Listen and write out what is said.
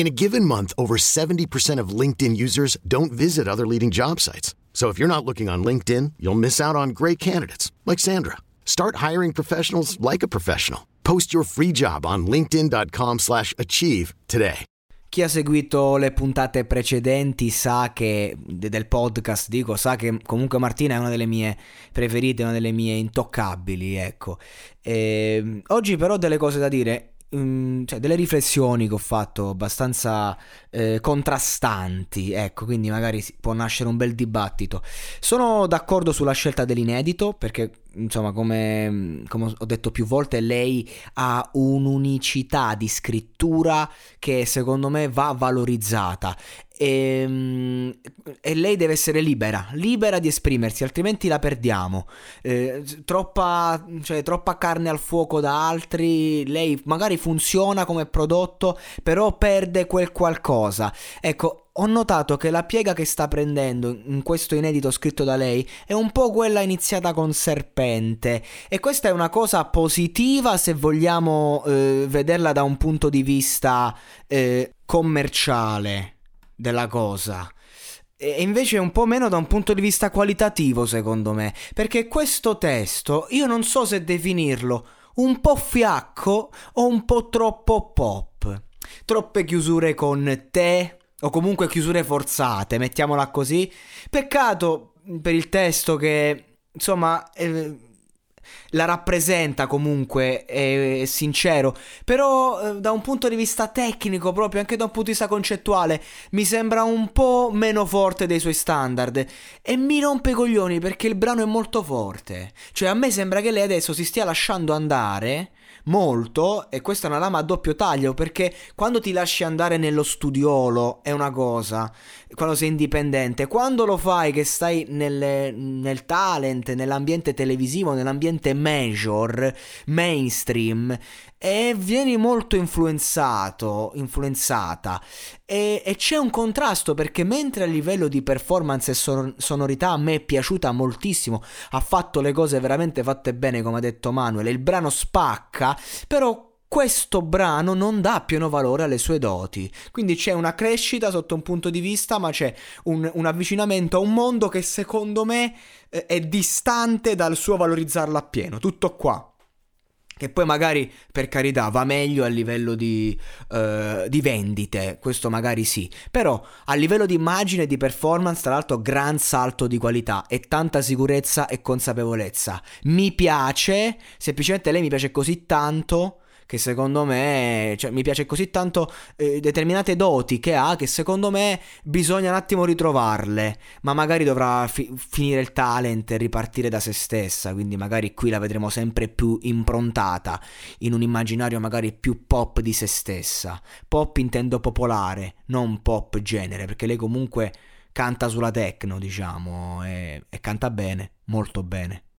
In a given month, over 70% of LinkedIn users don't visit other leading job sites. So if you're not looking on LinkedIn, you'll miss out on great candidates like Sandra. Start hiring professionals like a professional. Post your free job on linkedin.com/achieve today. Chi ha seguito le puntate precedenti sa che del podcast, dico, sa che comunque Martina è una delle mie preferite, una delle mie intoccabili, ecco. E, oggi però ho delle cose da dire mm, cioè, delle riflessioni che ho fatto abbastanza eh, contrastanti, ecco, quindi magari può nascere un bel dibattito. Sono d'accordo sulla scelta dell'inedito perché insomma, come, come, ho detto più volte, lei ha un'unicità di scrittura che secondo me va valorizzata. E, ehm, e lei deve essere libera, libera di esprimersi, altrimenti la perdiamo. Eh, troppa, cioè, troppa carne al fuoco da altri, lei magari funziona come prodotto, però perde quel qualcosa. Ecco, ho notato che la piega che sta prendendo in questo inedito scritto da lei è un po' quella iniziata con Serpente e questa è una cosa positiva se vogliamo eh, vederla da un punto di vista eh, commerciale della cosa. E invece un po' meno da un punto di vista qualitativo, secondo me, perché questo testo io non so se definirlo un po' fiacco o un po' troppo pop. Troppe chiusure con te, o comunque chiusure forzate, mettiamola così. Peccato per il testo che, insomma, eh, la rappresenta comunque, è, è sincero, però eh, da un punto di vista tecnico, proprio anche da un punto di vista concettuale, mi sembra un po' meno forte dei suoi standard e mi rompe i coglioni perché il brano è molto forte. Cioè a me sembra che lei adesso si stia lasciando andare molto e questa è una lama a doppio taglio perché quando ti lasci andare nello studiolo è una cosa, quando sei indipendente, quando lo fai che stai nel, nel talent, nell'ambiente televisivo, nell'ambiente major, mainstream e vieni molto influenzato, influenzata e, e, c'è un contrasto perché mentre a livello di performance e son- sonorità a me è piaciuta moltissimo, ha fatto le cose veramente fatte bene come ha detto Manuel, il brano spacca, però questo brano non dà pieno valore alle sue doti. Quindi c'è una crescita sotto un punto di vista, ma c'è un, un avvicinamento a un mondo che secondo me eh, è distante dal suo valorizzarlo appieno. Tutto qua che poi magari per carità va meglio a livello di, uh, di, vendite, questo magari sì, però a livello di immagine e di performance, tra l'altro, gran salto di qualità e tanta sicurezza e consapevolezza. Mi piace, semplicemente lei mi piace così tanto che secondo me, cioè, mi piace così tanto eh, determinate doti che ha che secondo me bisogna un attimo ritrovarle, ma magari dovrà fi- finire il talent e ripartire da se stessa, quindi magari qui la vedremo sempre più improntata in un immaginario magari più pop di se stessa. Pop intendo popolare, non pop genere, perché lei comunque canta sulla techno, diciamo, e, e canta bene, molto bene.